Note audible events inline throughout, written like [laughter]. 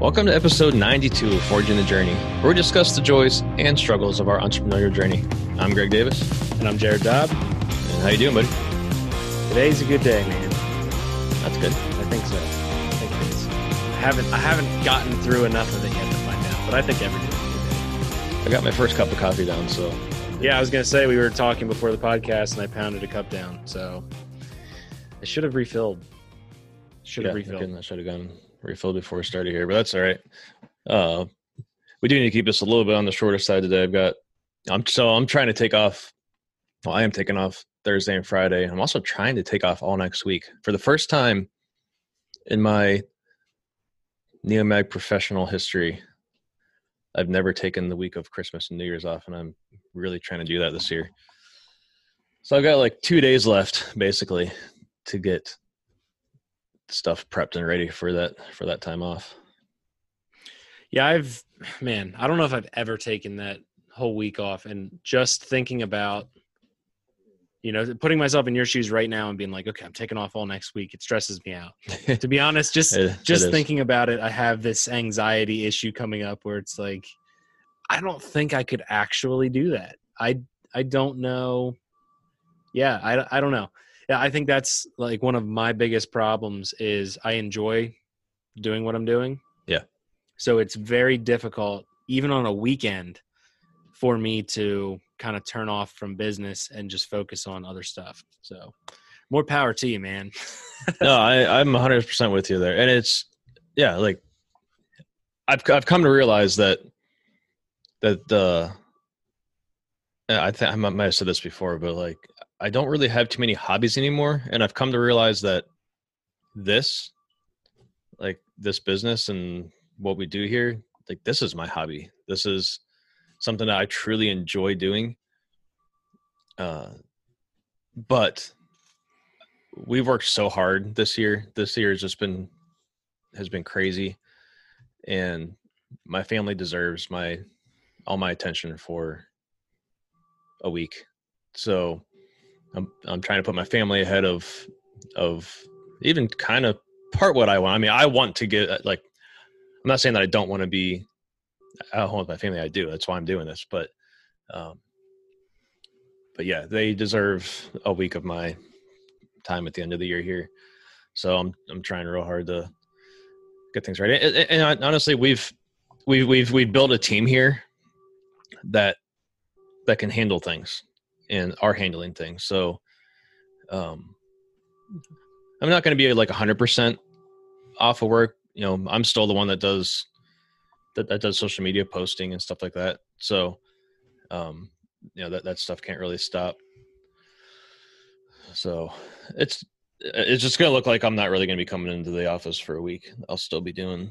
Welcome to episode 92 of Forging the Journey, where we discuss the joys and struggles of our entrepreneurial journey. I'm Greg Davis. And I'm Jared Dobb. And how you doing, buddy? Today's a good day, man. That's good. I think so. I think it is. I haven't I haven't gotten through enough of it yet to find out, but I think every day is a good day. I got my first cup of coffee down, so Yeah, I was gonna say we were talking before the podcast and I pounded a cup down, so I should have refilled. Should have yeah, refilled. I should have gone refilled before we started here, but that's all right. Uh, we do need to keep this a little bit on the shorter side today. I've got, I'm so I'm trying to take off. Well, I am taking off Thursday and Friday. I'm also trying to take off all next week for the first time in my Neomag professional history. I've never taken the week of Christmas and New Year's off, and I'm really trying to do that this year. So I've got like two days left, basically, to get stuff prepped and ready for that for that time off. Yeah, I've man, I don't know if I've ever taken that whole week off and just thinking about you know, putting myself in your shoes right now and being like, okay, I'm taking off all next week. It stresses me out. [laughs] to be honest, just It- it just is. thinking about it, I have this anxiety issue coming up where it's like I don't think I could actually do that. I I don't know. Yeah, I I don't know. Yeah, I think that's like one of my biggest problems is I enjoy doing what I'm doing. Yeah. So it's very difficult even on a weekend for me to kind of turn off from business and just focus on other stuff. So more power to you, man. [laughs] no, I, I'm 100 percent with you there, and it's yeah, like I've I've come to realize that that the I think I might have said this before, but like I don't really have too many hobbies anymore, and I've come to realize that this, like this business and what we do here, like this is my hobby. This is something that I truly enjoy doing. Uh, but we've worked so hard this year. This year has just been has been crazy, and my family deserves my all my attention for a week. So I'm I'm trying to put my family ahead of of even kind of part what I want. I mean, I want to get like I'm not saying that I don't want to be at home with my family. I do. That's why I'm doing this. But um, but yeah, they deserve a week of my time at the end of the year here. So I'm I'm trying real hard to get things right. And, and- and honestly, we've we've we've we've built a team here that that can handle things and are handling things. So um, I'm not going to be like 100% off of work. You know, I'm still the one that does that, that does social media posting and stuff like that. So um, you know that that stuff can't really stop. So it's it's just gonna look like I'm not really gonna be coming into the office for a week. I'll still be doing.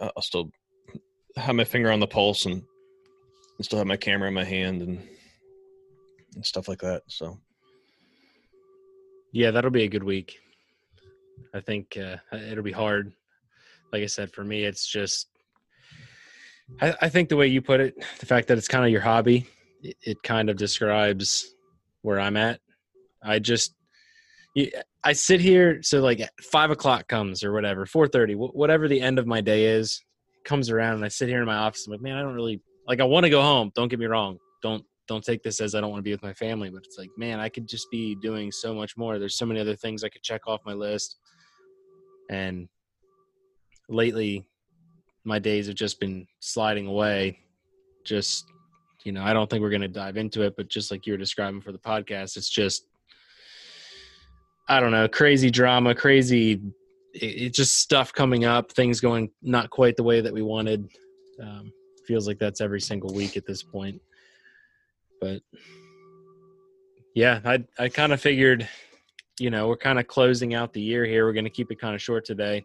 I'll still have my finger on the pulse and still have my camera in my hand and and stuff like that. So Yeah, that'll be a good week. I think uh, it'll be hard. Like I said, for me, it's just. I, I think the way you put it, the fact that it's kind of your hobby, it, it kind of describes where I'm at. I just, I sit here. So like five o'clock comes or whatever, four thirty, whatever the end of my day is, comes around, and I sit here in my office. I'm like, man, I don't really like. I want to go home. Don't get me wrong. Don't don't take this as I don't want to be with my family, but it's like, man, I could just be doing so much more. There's so many other things I could check off my list. And lately, my days have just been sliding away. Just, you know, I don't think we're going to dive into it, but just like you were describing for the podcast, it's just, I don't know, crazy drama, crazy, it, it's just stuff coming up, things going not quite the way that we wanted. Um, feels like that's every single week at this point but yeah, I I kind of figured, you know, we're kind of closing out the year here. We're going to keep it kind of short today.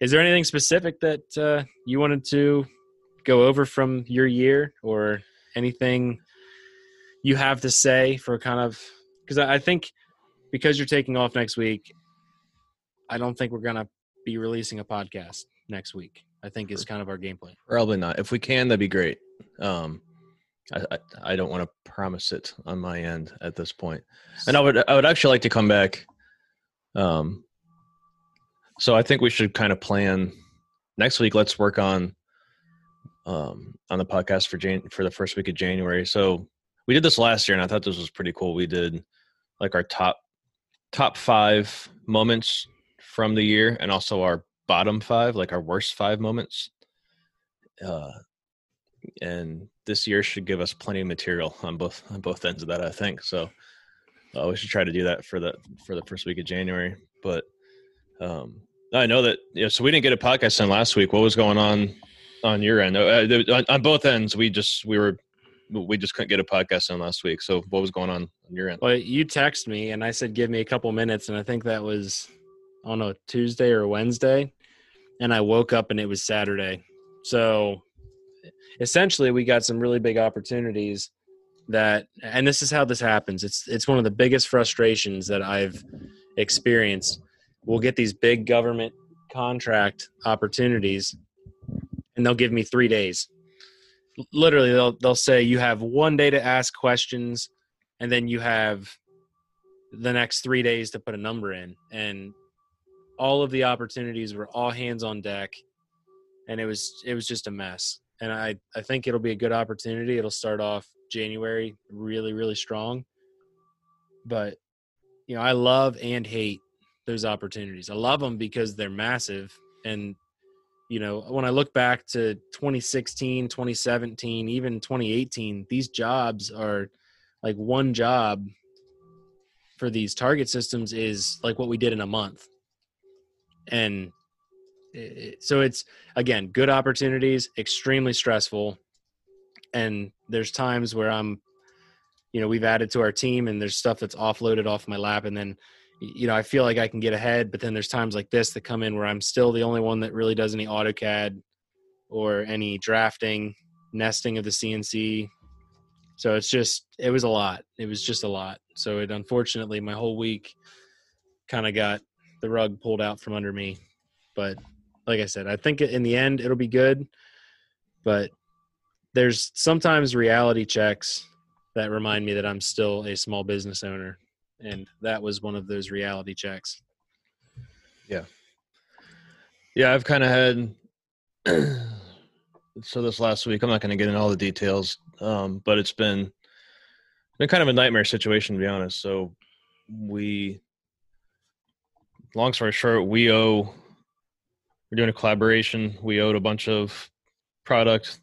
Is there anything specific that uh, you wanted to go over from your year, or anything you have to say for kind of? Because I I think because you're taking off next week, I don't think we're going to be releasing a podcast next week. I think is kind of our game plan. probably not. If we can, that'd be great. Um, I, I don't want to promise it on my end at this point. And I would I would actually like to come back. Um, so I think we should kind of plan next week let's work on um on the podcast for Jan- for the first week of January. So we did this last year, and I thought this was pretty cool. We did like our top top five moments from the year, and also our bottom five, like our worst five moments. Uh, and this year should give us plenty of material on both on both ends of that. I think so. Uh, we should try to do that for the for the first week of January. But um, I know that so we didn't get a podcast in last week. What was going on on your end? Uh, on, on both ends, we just we were we just couldn't get a podcast in last week. So what was going on on your end? Well, you text me and I said give me a couple minutes, and I think that was I don't know Tuesday or Wednesday, and I woke up and it was Saturday. So essentially, we got some really big opportunities that, and this is how this happens. It's it's one of the biggest frustrations that I've experienced. We'll get these big government contract opportunities, and they'll give me three days literally they'll they'll say you have one day to ask questions and then you have the next 3 days to put a number in and all of the opportunities were all hands on deck and it was it was just a mess and i i think it'll be a good opportunity. It'll start off january really really strong. But you know i love and hate those opportunities. I love them because they're massive. And you know when i look back to 2016 2017 even 2018 these jobs are like one job for these target systems is like what we did in a month. And so it's again good opportunities extremely stressful and there's times where i'm you know we've added to our team and there's stuff that's offloaded off my lap and then you know, I feel like I can get ahead, but then there's times like this that come in where I'm still the only one that really does any AutoCAD or any drafting, nesting of the CNC. So it's just, it was a lot. It was just a lot. So it unfortunately, my whole week kind of got the rug pulled out from under me. But like I said, I think in the end it'll be good. But there's sometimes reality checks that remind me that I'm still a small business owner and that was one of those reality checks. Yeah, yeah, I've kind of had. [clears throat] so this last week, I'm not going to get into all the details, um, but it's been been kind of a nightmare situation to be honest. So we, long story short, we owe. We're doing a collaboration. We owed a bunch of product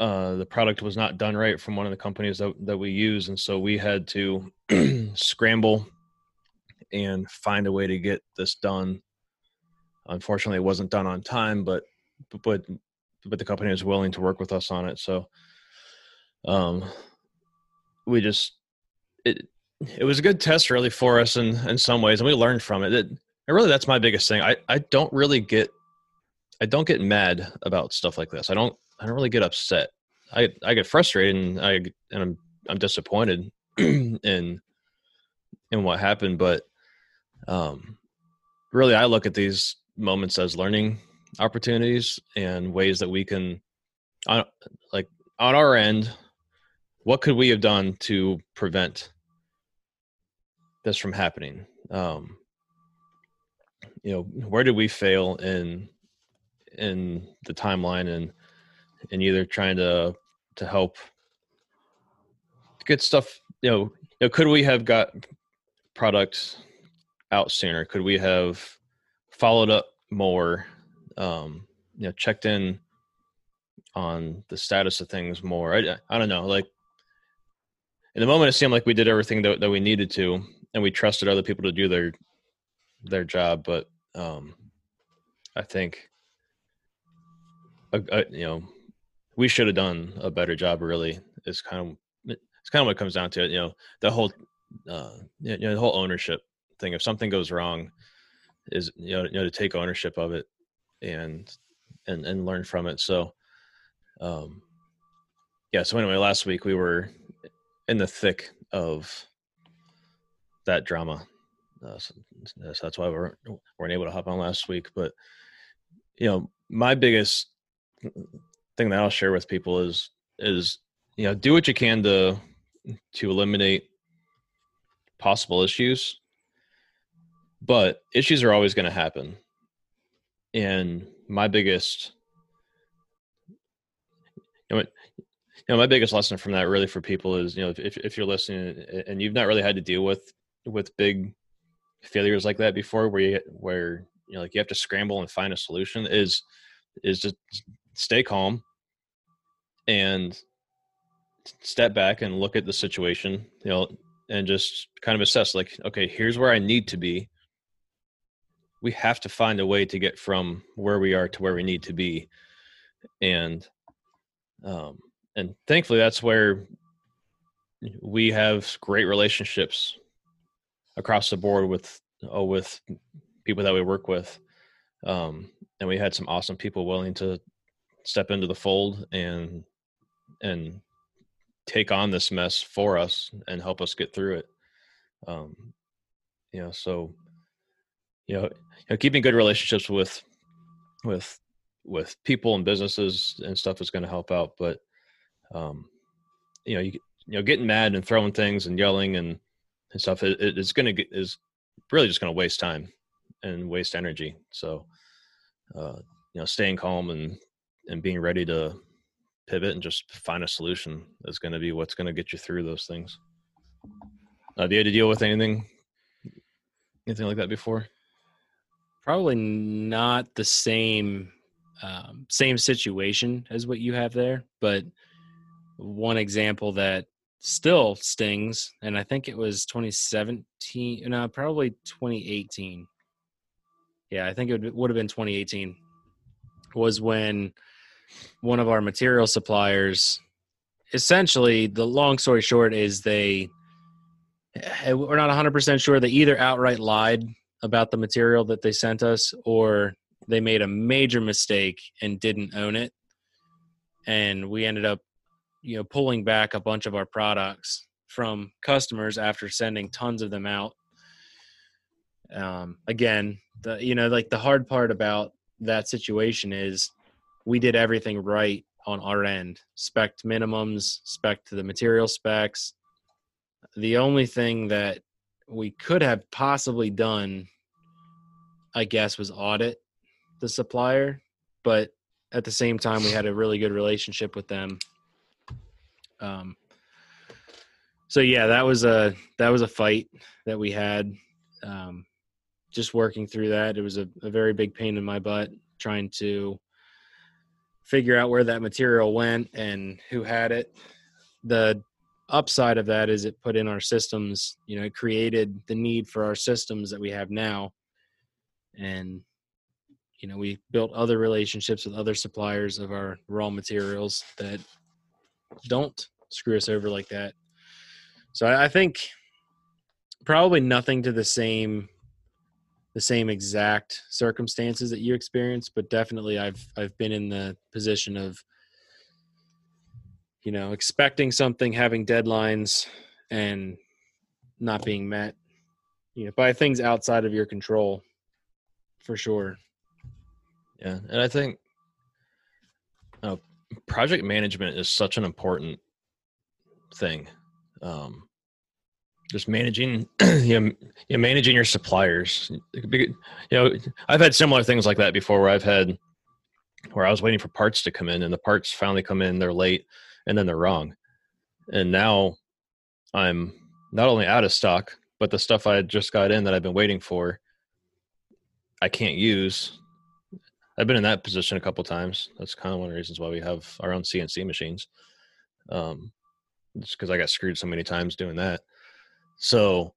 uh, the product was not done right from one of the companies that, that we use. And so we had to [clears throat] scramble and find a way to get this done. Unfortunately, it wasn't done on time, but, but, but the company was willing to work with us on it. So, um, we just, it, it was a good test really for us in, in some ways. And we learned from it. it and really that's my biggest thing. I, I don't really get, I don't get mad about stuff like this. I don't, I don't really get upset. I I get frustrated and I and I'm I'm disappointed [clears throat] in in what happened, but um, really I look at these moments as learning opportunities and ways that we can on like on our end what could we have done to prevent this from happening um you know where did we fail in in the timeline and and either trying to to help get stuff you know, you know could we have got products out sooner? Could we have followed up more um you know checked in on the status of things more? I, I don't know like in the moment it seemed like we did everything that, that we needed to and we trusted other people to do their their job but um i think uh, you know we should have done a better job. Really, is kind of it's kind of what comes down to. it. You know, the whole uh, you know the whole ownership thing. If something goes wrong, is you know, you know to take ownership of it and and and learn from it. So, um, yeah. So anyway, last week we were in the thick of that drama. Uh, so, so that's why we weren't, weren't able to hop on last week. But you know, my biggest thing that I'll share with people is is you know do what you can to to eliminate possible issues but issues are always going to happen and my biggest you know, you know my biggest lesson from that really for people is you know if, if you're listening and you've not really had to deal with with big failures like that before where you where you know like you have to scramble and find a solution is is just stay calm and step back and look at the situation you know and just kind of assess like okay here's where i need to be. We have to find a way to get from where we are to where we need to be and um and thankfully that's where we have great relationships across the board with oh, with people that we work with um and we had some awesome people willing to step into the fold and and take on this mess for us and help us get through it. Um you know so you know, you know keeping good relationships with with with people and businesses and stuff is going to help out but um you know you you know getting mad and throwing things and yelling and, and stuff it, it's going to is really just going to waste time and waste energy. So uh you know staying calm and and being ready to pivot and just find a solution is going to be what's going to get you through those things. Uh, have you had to deal with anything anything like that before? Probably not the same um, same situation as what you have there, but one example that still stings, and I think it was 2017, no, probably 2018. Yeah, I think it would have been 2018. Was when one of our material suppliers, essentially, the long story short is they, eh, we're not 100% sure they either outright lied about the material that they sent us or they made a major mistake and didn't own it and we ended up you know pulling back a bunch of our products from customers after sending tons of them out um, again the you know like the hard part about that situation is we did everything right on our end spec minimums spec to the material specs the only thing that we could have possibly done, I guess, was audit the supplier, but at the same time, we had a really good relationship with them. Um, so yeah, that was a that was a fight that we had. Um, just working through that, it was a, a very big pain in my butt trying to figure out where that material went and who had it. The upside of that is it put in our systems you know it created the need for our systems that we have now and you know we built other relationships with other suppliers of our raw materials that don't screw us over like that so i, I think probably nothing to the same the same exact circumstances that you experienced but definitely i've i've been in the position of you know, expecting something, having deadlines, and not being met, you know, by things outside of your control, for sure. Yeah, and I think uh, project management is such an important thing. Um, just managing, [clears throat] you know, you managing your suppliers. You know, I've had similar things like that before, where I've had where I was waiting for parts to come in, and the parts finally come in, they're late and then they're wrong. And now I'm not only out of stock, but the stuff I just got in that I've been waiting for, I can't use. I've been in that position a couple times. That's kind of one of the reasons why we have our own CNC machines. Um, just because I got screwed so many times doing that. So,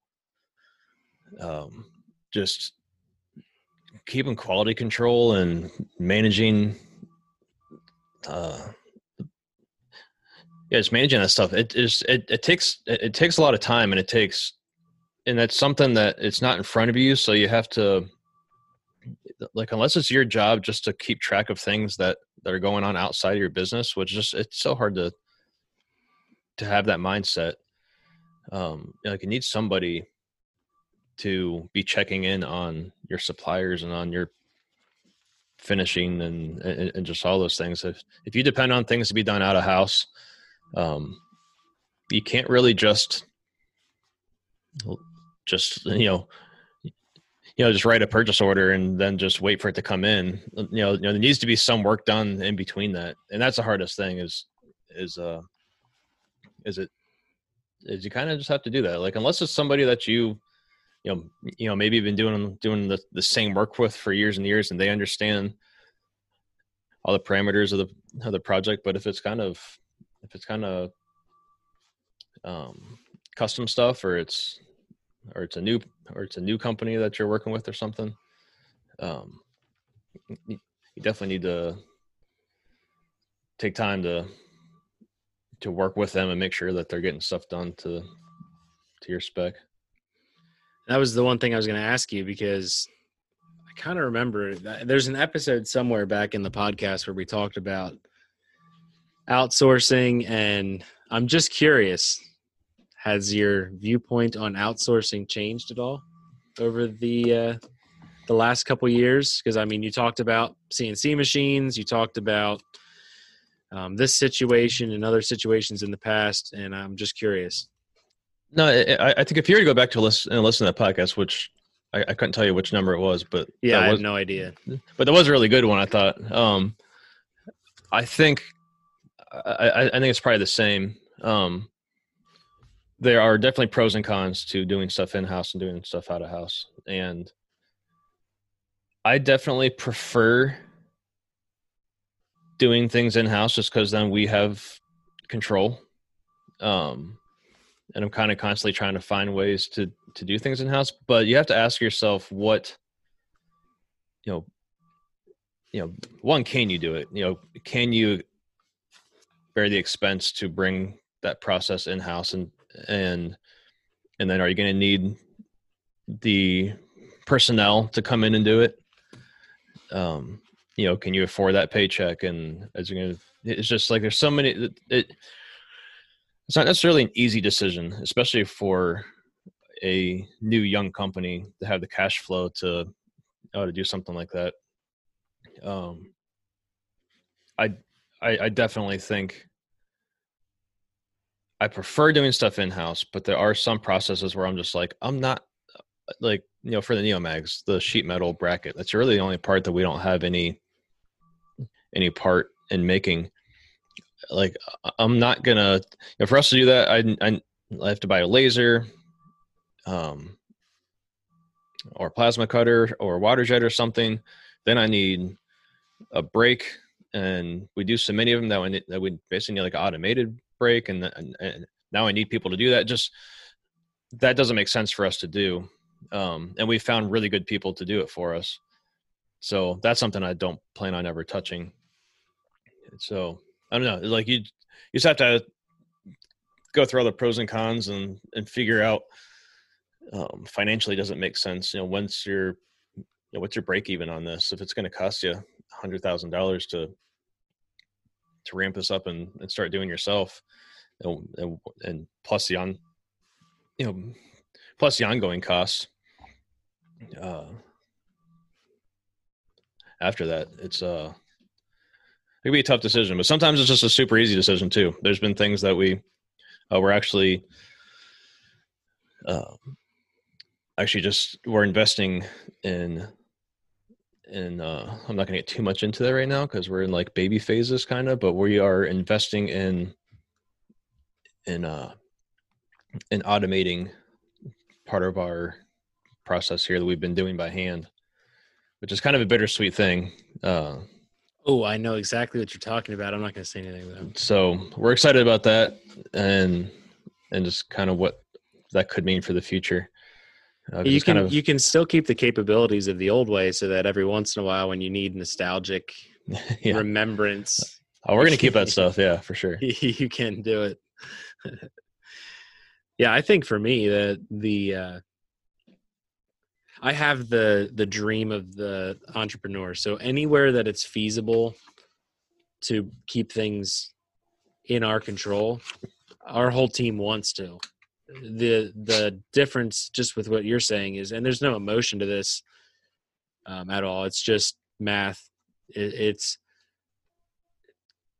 um, just keeping quality control and managing uh, yeah, it's managing that stuff. It is it, it takes it, it takes a lot of time and it takes and that's something that it's not in front of you, so you have to like unless it's your job just to keep track of things that that are going on outside of your business, which just it's so hard to to have that mindset. Um, like you need somebody to be checking in on your suppliers and on your finishing and, and, and just all those things. If if you depend on things to be done out of house, um, you can't really just just you know you know just write a purchase order and then just wait for it to come in. You know you know there needs to be some work done in between that. And that's the hardest thing is is uh is it is you kind of just have to do that. Like unless it's somebody that you you know you know maybe you've been doing doing the, the same work with for years and years and they understand all the parameters of the of the project but if it's kind of if it's kind of um custom stuff or it's or it's a new or it's a new company that you're working with or something um you definitely need to take time to to work with them and make sure that they're getting stuff done to to your spec. That was the one thing i was going to ask you because i kind of remember that there's an episode somewhere back in the podcast where we talked about outsourcing and i'm just curious has your viewpoint on outsourcing changed at all over the uh, the last couple years? Because I mean, you talked about CNC machines, you talked about um, this situation and other situations in the past, and I'm just curious. No, I, I think if you were to go back to listen and listen to that podcast, which I, I, couldn't tell you which number it was, but yeah, I was, have no idea. But that was a really good one. I thought. Um, I think I, I think it's probably the same. Um, there are definitely pros and cons to doing stuff in house and doing stuff out of house. And I definitely prefer doing things in house just because then we have control. Um, and I'm kind of constantly trying to find ways to to do things in house. But you have to ask yourself what you know. You know, one, can you do it? You know, can you bear the expense to bring that process in house and and and then are you going to need the personnel to come in and do it? Um you know can you afford that paycheck? And as you're going to it's just like there's so many it, it it's not necessarily an easy decision especially for a new young company to have the cash flow to uh, to do something like that. Um I, I i definitely think I prefer doing stuff in house, but there are some processes where I'm just like, I'm not like, you know, for the Neomags, the sheet metal bracket, that's really the only part that we don't have any, any part in making. Like, I'm not gonna, you know, for us to do that, I, I, have to buy a laser, um, or plasma cutter or water jet or something. Then I need a brake and we do so many of them that we, that we basically need like automated brake and, and, and now I need people to do that. Just that doesn't make sense for us to do. Um, and we found really good people to do it for us. So that's something I don't plan on ever touching. So I don't know. Like you, you just have to go through all the pros and cons and and figure out um, financially does it make sense. You know, once you're, you know, what's your break even on this? If it's going to cost you a hundred thousand dollars to to ramp this up and, and start doing yourself. And, and, and plus the on you know plus the ongoing costs uh after that it's uh it could be a tough decision but sometimes it's just a super easy decision too. There's been things that we uh, we're actually uh, actually just we're investing in and uh, I'm not going to get too much into that right now because we're in like baby phases, kind of. But we are investing in in uh, in automating part of our process here that we've been doing by hand, which is kind of a bittersweet thing. Uh, oh, I know exactly what you're talking about. I'm not going to say anything though. So we're excited about that, and and just kind of what that could mean for the future. Uh, you can kind of, you can still keep the capabilities of the old way, so that every once in a while, when you need nostalgic [laughs] yeah. remembrance, oh, we're gonna keep that [laughs] stuff. Yeah, for sure. you can do it. [laughs] yeah, I think for me that the uh, I have the the dream of the entrepreneur. So anywhere that it's feasible to keep things in our control, our whole team wants to the the difference just with what you're saying is and there's no emotion to this um, at all. It's just math. It, it's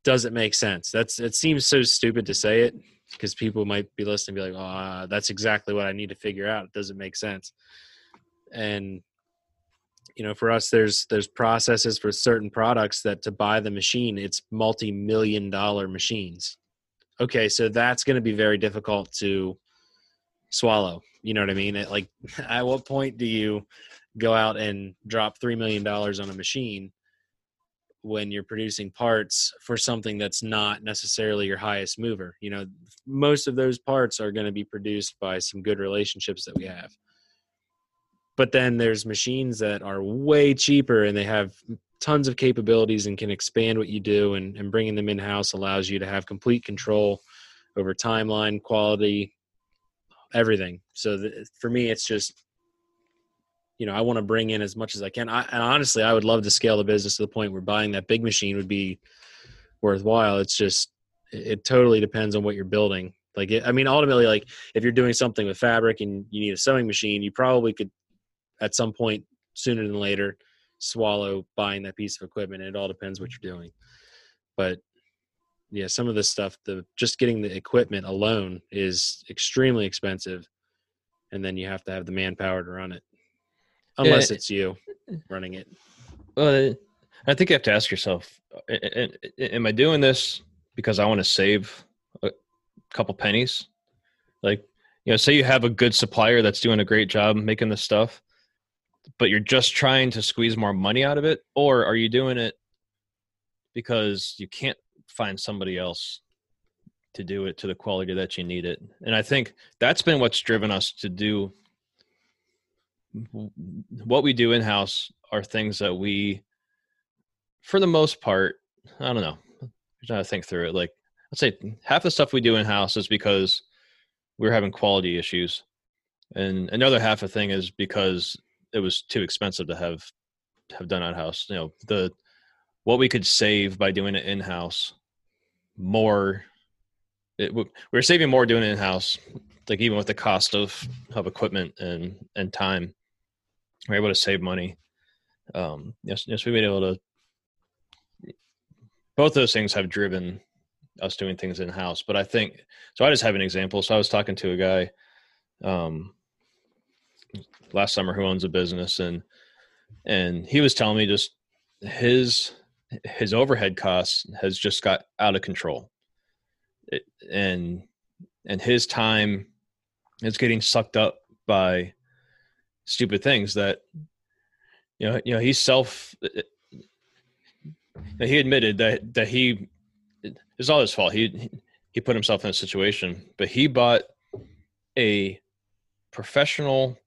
does it make sense. That's it seems so stupid to say it because people might be listening be like oh that's exactly what i need to figure out. It doesn't make sense. And you know for us there's there's processes for certain products that to buy the machine it's multi-million dollar machines. Okay so that's going to be very difficult to swallow you know what i mean? It, like [laughs] at what point do you go out and drop three million dollars on a machine when you're producing parts for something that's not necessarily your highest mover? You know most of those parts are going to be produced by some good relationships that we have. But then there's machines that are way cheaper and they have tons of capabilities and can expand what you do and, and bringing them in house allows you to have complete control over timeline quality everything so for me it's just you know i want to bring in as much as i can I, and honestly i would love to scale the business to the point where buying that big machine would be worthwhile it's just it, it totally depends on what you're building like it, i mean ultimately like if you're doing something with fabric and you need a sewing machine you probably could at some point sooner than later swallow buying that piece of equipment. It all depends what you're doing. But yeah, some of this stuff, the just getting the equipment alone is extremely expensive. And then you have to have the manpower to run it. Unless yeah. it's you running it. Well, I think you have to ask yourself, uh, am I doing this because I want to save a couple pennies? Like, you know, say you have a good supplier that's doing a great job making this stuff but you're just trying to squeeze more money out of it or are you doing it because you can't find somebody else to do it to the quality that you need it. And i think that's been what's driven us to do what we do in house are things that we for the most part i don't know i'm trying to think through it. Like I'd say half the stuff we do in house is because we're having quality issues. And another half of thing is because it was too expensive to have have done out house. You know, the what we could save by doing it in house more it, we are saving more doing it in house like even with the cost of of equipment and and time we're able to save money. Um yes yes we've been able to both those things have driven us doing things in house but i think so i just have an example. So i was talking to a guy um last summer who owns a business and and he was telling me just his his overhead costs has just got out of control it, and and his time is getting sucked up by stupid things that you know you know he's self he admitted that that he it's all his fault he he put himself in a situation but he bought a professional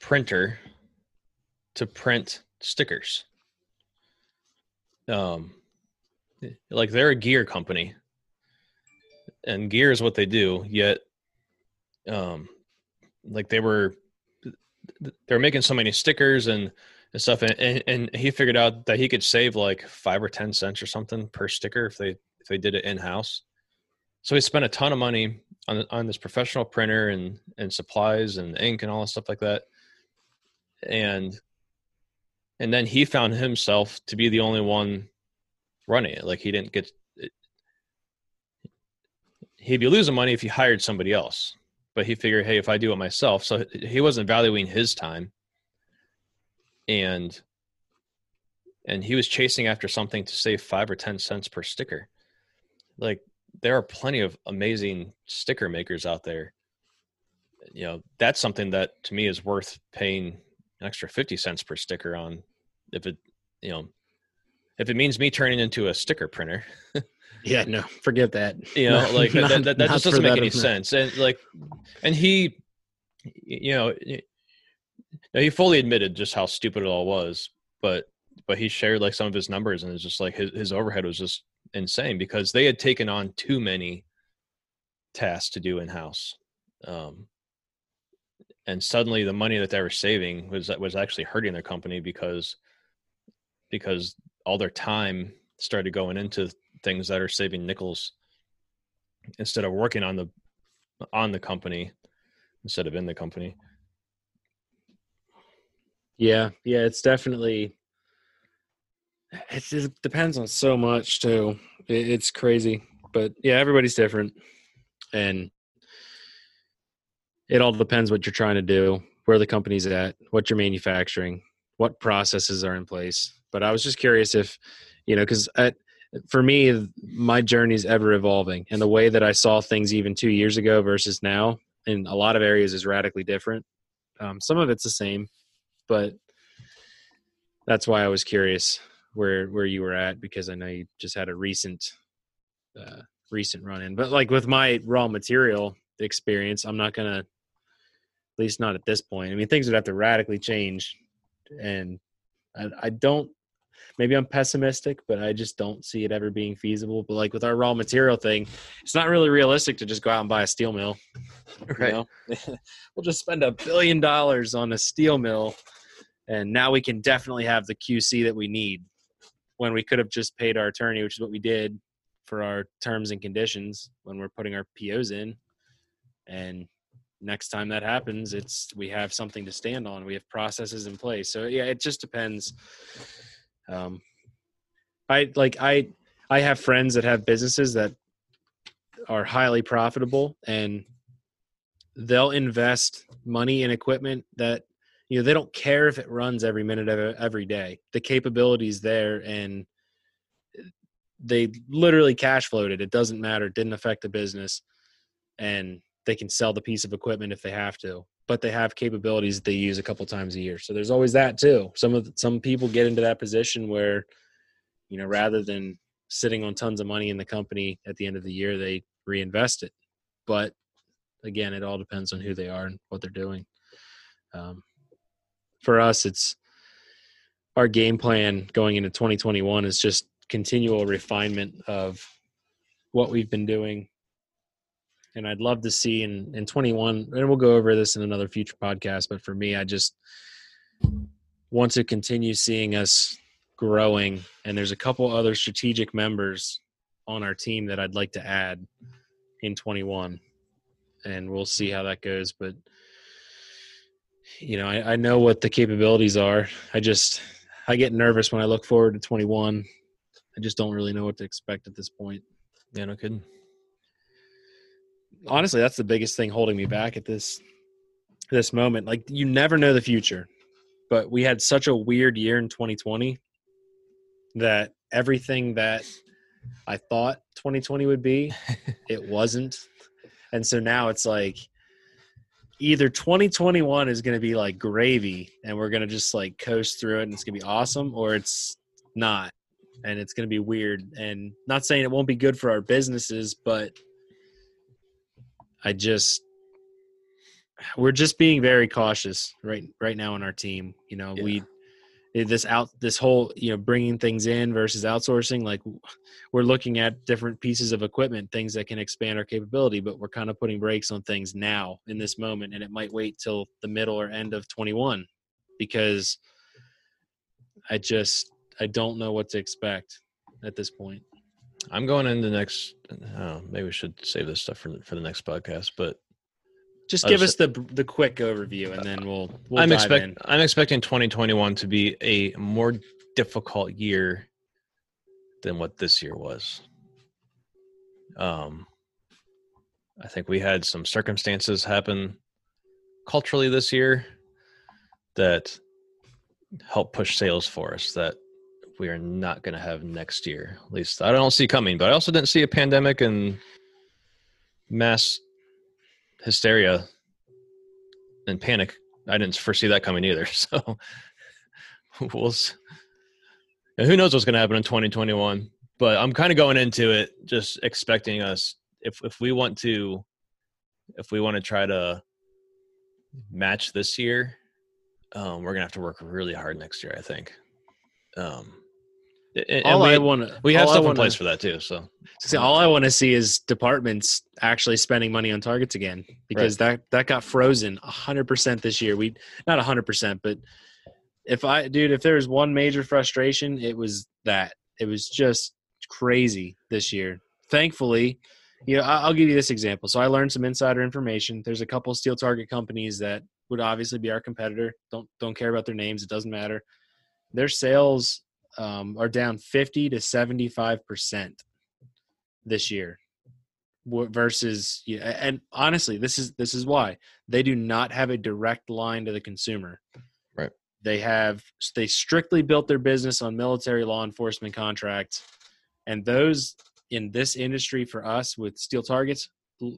printer to print stickers. Um, like they're a gear company, and gear is what they do. Yet, um, like they were, they were making so many stickers and and stuff, and, and and he figured out that he could save like five or ten cents or something per sticker if they if they did it in house. So he spent a ton of money on on this professional printer and and supplies and ink and all that stuff like that and and then he found himself to be the only one running it. Like he didn't get he'd be losing money if he hired somebody else. But he figured hey if i do it myself so he wasn't valuing his time. And and he was chasing after something to save five or ten cents per sticker. Like there are plenty of amazing sticker makers out there. You know that's something that to me is worth paying an extra 50 cents per sticker on if it you know if it means me turning into a sticker printer. [laughs] Yeah no forget that. You know [laughs] like not, that, that, that just doesn't make any sense. And like and he you know he fully admitted just how stupid it all was but but he shared like some of his numbers and it's just like his, his overhead was just insane because they had taken on too many tasks to do in house um and suddenly the money that they were saving was was actually hurting their company because because all their time started going into things that are saving nickels instead of working on the on the company instead of in the company yeah yeah it's definitely it, depends on so much too it, it's crazy but yeah everybody's different and it all depends what you're trying to do where the company's at, what you're manufacturing, what processes are in place. But I was just curious if, you know, because for me, my journey is ever evolving, and the way that I saw things even two years ago versus now in a lot of areas is radically different. Um, some of it's the same, but that's why I was curious where where you were at because I know you just had a recent uh, recent run in. But like with my raw material experience, I'm not gonna, at least not at this point. I mean, things would have to radically change, and I, I don't. Maybe I'm pessimistic, but I just don't see it ever being feasible. But like with our raw material thing, it's not really realistic to just go out and buy a steel mill. Right. You know? [laughs] we'll just spend a billion dollars on a steel mill, and now we can definitely have the QC that we need. When we could have just paid our attorney, which is what we did, for our terms and conditions when we're putting our POs in. And next time that happens, it's we have something to stand on. We have processes in place. So yeah, it just depends. Um, I like I I have friends that have businesses that are highly profitable and they'll invest money in equipment that you know they don't care if it runs every minute of every day the capabilities there and they literally cash flowed it. It doesn't matter. It didn't affect the business. And they can sell the piece of equipment if they have to. But they have capabilities that they use a couple times a year. So there's always that too. Some of some people get into that position where, you know, rather than sitting on tons of money in the company at the end of the year, they reinvest it. But again, it all depends on who they are and what they're doing. Um, for us, it's our game plan going into 2021 is just continual refinement of what we've been doing and i'd love to see in in 21 and we'll go over this in another future podcast but for me i just want to continue seeing us growing and there's a couple other strategic members on our team that i'd like to add in 21 and we'll see how that goes but you know I, I know what the capabilities are i just i get nervous when i look forward to 21 I just don't really know what to expect at this point. Yeah, no kidding. Honestly, that's the biggest thing holding me back at this this moment. Like you never know the future. But we had such a weird year in 2020 that everything that I thought 2020 would be, [laughs] it wasn't. And so now it's like either 2021 is going to be like gravy and we're going to just like coast through it and it's going to be awesome or it's not and it's going to be weird. And not saying it won't be good for our businesses, but I just we're just being very cautious right right now in our team. You know, yeah. we this out this whole you know bringing things in versus outsourcing like we're looking at different pieces of equipment things that can expand our capability but we're kind of putting brakes on things now in this moment and it might wait till the middle or end of 21 because i just I don't know what to expect at this point. I'm going into next. Oh, maybe we should save this stuff for for the next podcast. But just give us the the quick overview, and then we'll. we'll I'm expect I'm expecting 2021 to be a more difficult year than what this year was. Um, I think we had some circumstances happen culturally this year that helped push sales for us that we are not going to have next year. At least I don't see coming. But I also didn't see a pandemic and mass hysteria and panic. I didn't foresee that coming either. [laughs] So we'll. And who knows what's going to happen in 2021? But I'm kind of going into it just expecting us if if we want to if we want to try to match this year, um, we're gonna have to work really hard next year. I think. Um, and all we, I want to we have stuff wanna, in place for that too. So, see, all I want to see is departments actually spending money on targets again because right. that that got frozen hundred percent this year. We not hundred percent, but if I, dude, if there was one major frustration, it was that it was just crazy this year. Thankfully, you know, I'll give you this example. So I learned some insider information. There's a couple steel target companies that would obviously be our competitor. Don't don't care about their names. It doesn't matter. Their sales um, are down 50 to 75 percent this year versus and honestly, this is this is why they do not have a direct line to the consumer. Right. They have they strictly built their business on military law enforcement contracts, and those in this industry for us with steel targets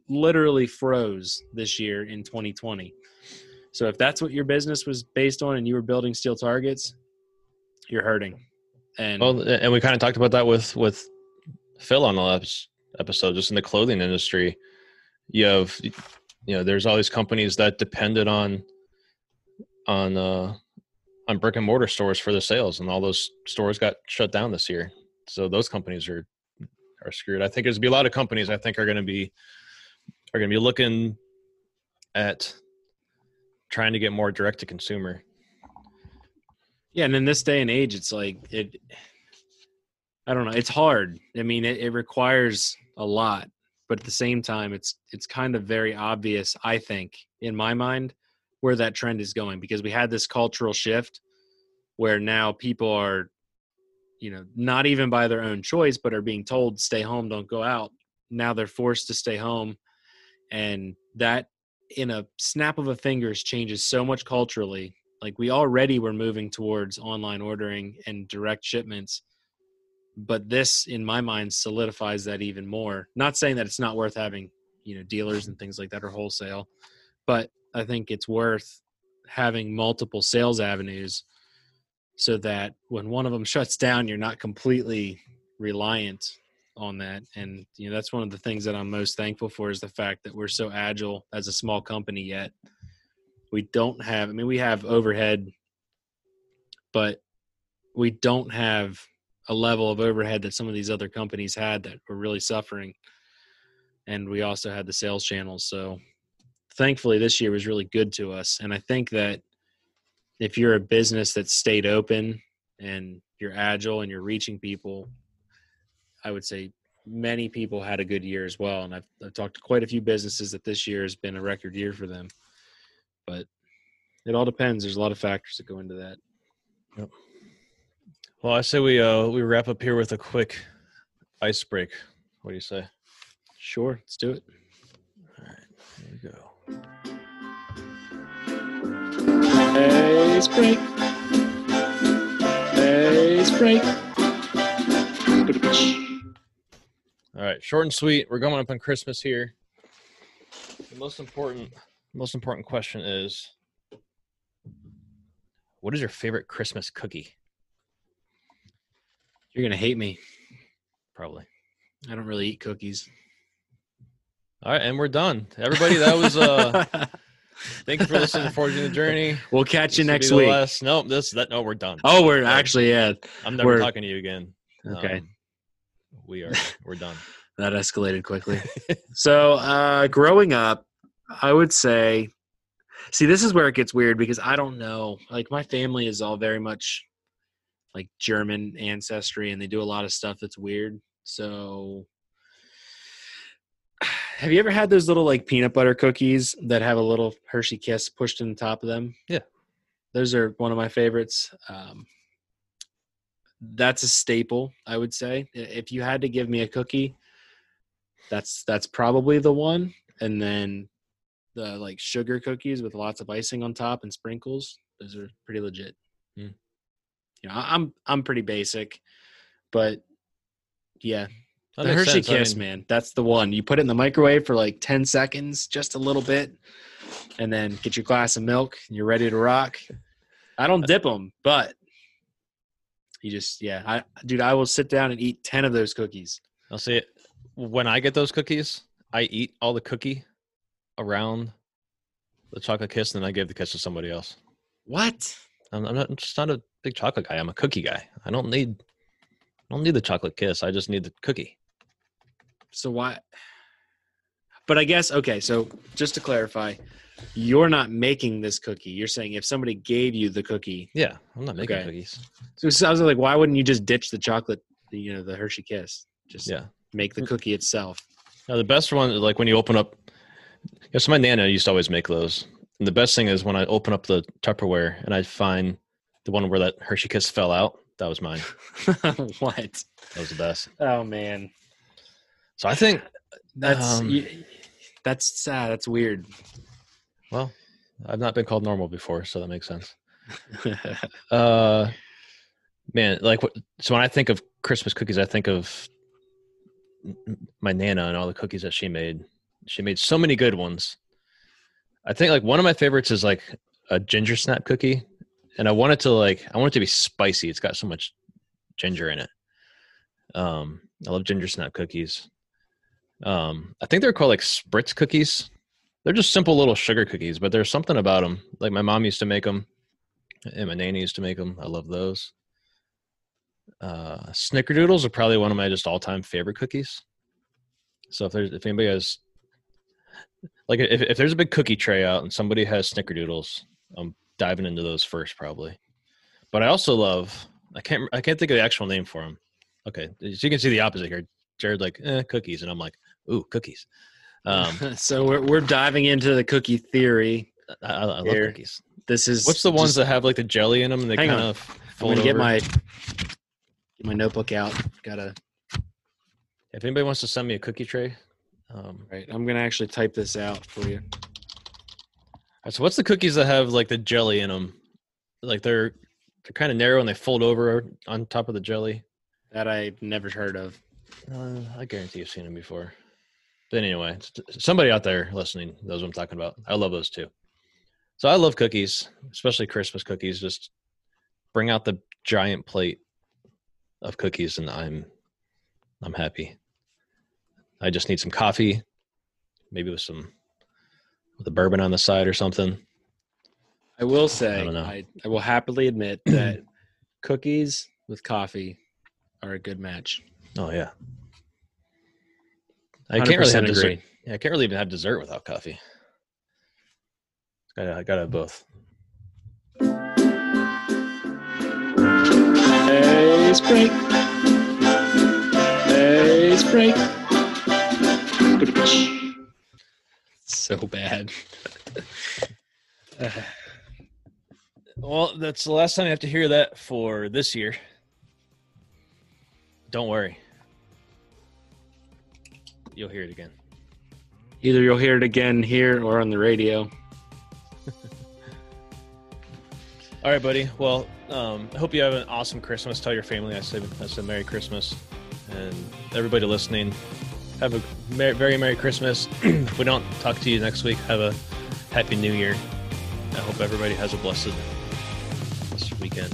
literally froze this year in 2020. So if that's what your business was based on and you were building steel targets, you're hurting. And Well, and we kind of talked about that with with Phil on the last episode, just in the clothing industry. You have, you know, there's all these companies that depended on on uh, on brick and mortar stores for the sales, and all those stores got shut down this year. So those companies are are screwed. I think there's be a lot of companies I think are going to be are going to be looking at trying to get more direct to consumer. Yeah, and in this day and age, it's like it. I don't know. It's hard. I mean, it, it requires a lot, but at the same time, it's it's kind of very obvious. I think, in my mind, where that trend is going because we had this cultural shift where now people are, you know, not even by their own choice, but are being told stay home, don't go out. Now they're forced to stay home, and that in a snap of a fingers changes so much culturally like we already were moving towards online ordering and direct shipments but this in my mind solidifies that even more. Not saying that it's not worth having you know dealers and things like that or wholesale but i think it's worth having multiple sales avenues so that when one of them shuts down you're not completely reliant on that. And you know that's one of the things that i'm most thankful for is the fact that we're so agile as a small company yet we don't have i mean we have overhead but we don't have a level of overhead that some of these other companies had that were really suffering. And we also had the sales channels. So thankfully this year was really good to us. And i think that if you're a business that stayed open and you're agile and you're reaching people i would say many people had a good year as well. And i've, I've talked to quite a few businesses that this year has been a record year for them but it all depends. There's a lot of factors that go into that. Yep. Well, I say we uh we wrap up here with a quick ice break. What do you say? Sure, let's do it. All right, here we go. Ice break. Ice break. All right, short and sweet. We're going up on Christmas here. The most important, most important question is, what is your favorite Christmas cookie? You're gonna hate me. Probably. I don't really eat cookies. All right, and we're done. Everybody, that was uh. [laughs] thank you for listening to Forging the Journey. we'll catch you This will next week. last- No, this that no, we're done. Oh, we're actually yeah. I'm never we're- talking to you again. Okay, Um, we are. We're done. [laughs] that escalated quickly. [laughs] so, uh, growing up, I would say, see, this is where it gets weird because I don't know. Like, my family is all very much like German ancestry, and they do a lot of stuff that's weird. So, [sighs] have you ever had those little like peanut butter cookies that have a little Hershey Kiss pushed in the top of them? Yeah. those are one of my favorites. Um, that's a staple, I would say. If you had to give me a cookie, that's that's probably the one. And then the like sugar cookies with lots of icing on top and sprinkles, those are pretty legit. Hmm. You know, I- I'm I'm pretty basic, but yeah, That the Hershey sense. I Kiss, mean, man, that's the one. You put it in the microwave for like 10 seconds, just a little bit, and then get your glass of milk and you're ready to rock. I don't dip them, but you just, yeah, I, dude, I will sit down and eat 10 of those cookies. I'll say it. When I get those cookies, I eat all the cookie around the chocolate kiss, and then I gave the kiss to somebody else. What? I'm, I'm not I'm just not a big chocolate guy. I'm a cookie guy. I don't need. I don't need the chocolate kiss. I just need the cookie. So why? But I guess, okay, so just to clarify, you're not making this cookie. You're saying if somebody gave you the cookie, Yeah, I'm not making Okay. cookies. so, I was like, why wouldn't you just ditch the chocolate, you know, the Hershey Kiss? Just Yeah. make the mm. cookie itself. Now the best one is like when you open up. Yeah, so my nana used to always make those. And the best thing is when I open up the Tupperware and I find the one where that Hershey Kiss fell out. That was mine. [laughs] what? That was the best. Oh man. So I think That's Um, y- that's uh, that's weird. Well, I've not been called normal before, so that makes sense. [laughs] Uh, man, like what- so when I think of Christmas cookies, I think of my nana and all the cookies that she made. She made so many good ones. I think like one of my favorites is like a ginger snap cookie, and I want it to like I want it to be spicy. It's got so much ginger in it. Um, I love ginger snap cookies. Um, I think they're called like spritz cookies. They're just simple little sugar cookies, but there's something about them. Like my mom used to make them, and my nanny used to make them. I love those. Uh, Snickerdoodles are probably one of my just all-time favorite cookies. So if there's if anybody has like if if there's a big cookie tray out and somebody has Snickerdoodles, I'm diving into those first probably. But I also love I can't I can't think of the actual name for them. Okay, so you can see the opposite here. Jared like eh, cookies, and I'm like ooh cookies. Um, [laughs] so we're we're diving into the cookie theory. I, I love Here. cookies. This is What's the ones just- that have like the jelly in them and they Hang kind on. of I'm gonna get my get my notebook out. Gotta If anybody wants to send me a cookie tray, um, right. I'm gonna actually type this out for you. so what's the cookies that have like the jelly in them? Like they're they're kind of narrow and they fold over on top of the jelly. That I've never heard of. Uh, I guarantee you've seen them before. But anyway, somebody out there listening knows what I'm talking about. I love those too. So I love cookies, especially Christmas cookies. Just bring out the giant plate of cookies, and I'm I'm happy. I just need some coffee, maybe with some with a bourbon on the side or something. I will say, I. I, I will happily admit [clears throat] that cookies with coffee are a good match. Oh yeah. I can't really have 100% dessert. agree. Yeah, I can't really even have dessert without coffee. Gotta, I gotta have both. Hey, Sprite. So bad. [laughs] Well, that's the last time I have to hear that for this year. Don't worry. You'll hear it again. Either you'll hear it again here or on the radio. [laughs] All right, buddy. Well, um, I hope you have an awesome Christmas. Tell your family I said I said Merry Christmas, and everybody listening, have a mer- very Merry Christmas. [clears throat] if we don't talk to you next week, have a Happy New Year. I hope everybody has a blessed this weekend.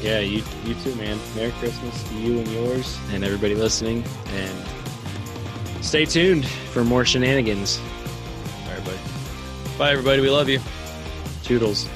Yeah, you you too, man. Merry Christmas to you and yours, and everybody listening. And stay tuned for more shenanigans. All right, buddy. Bye, everybody. We love you. Toodles.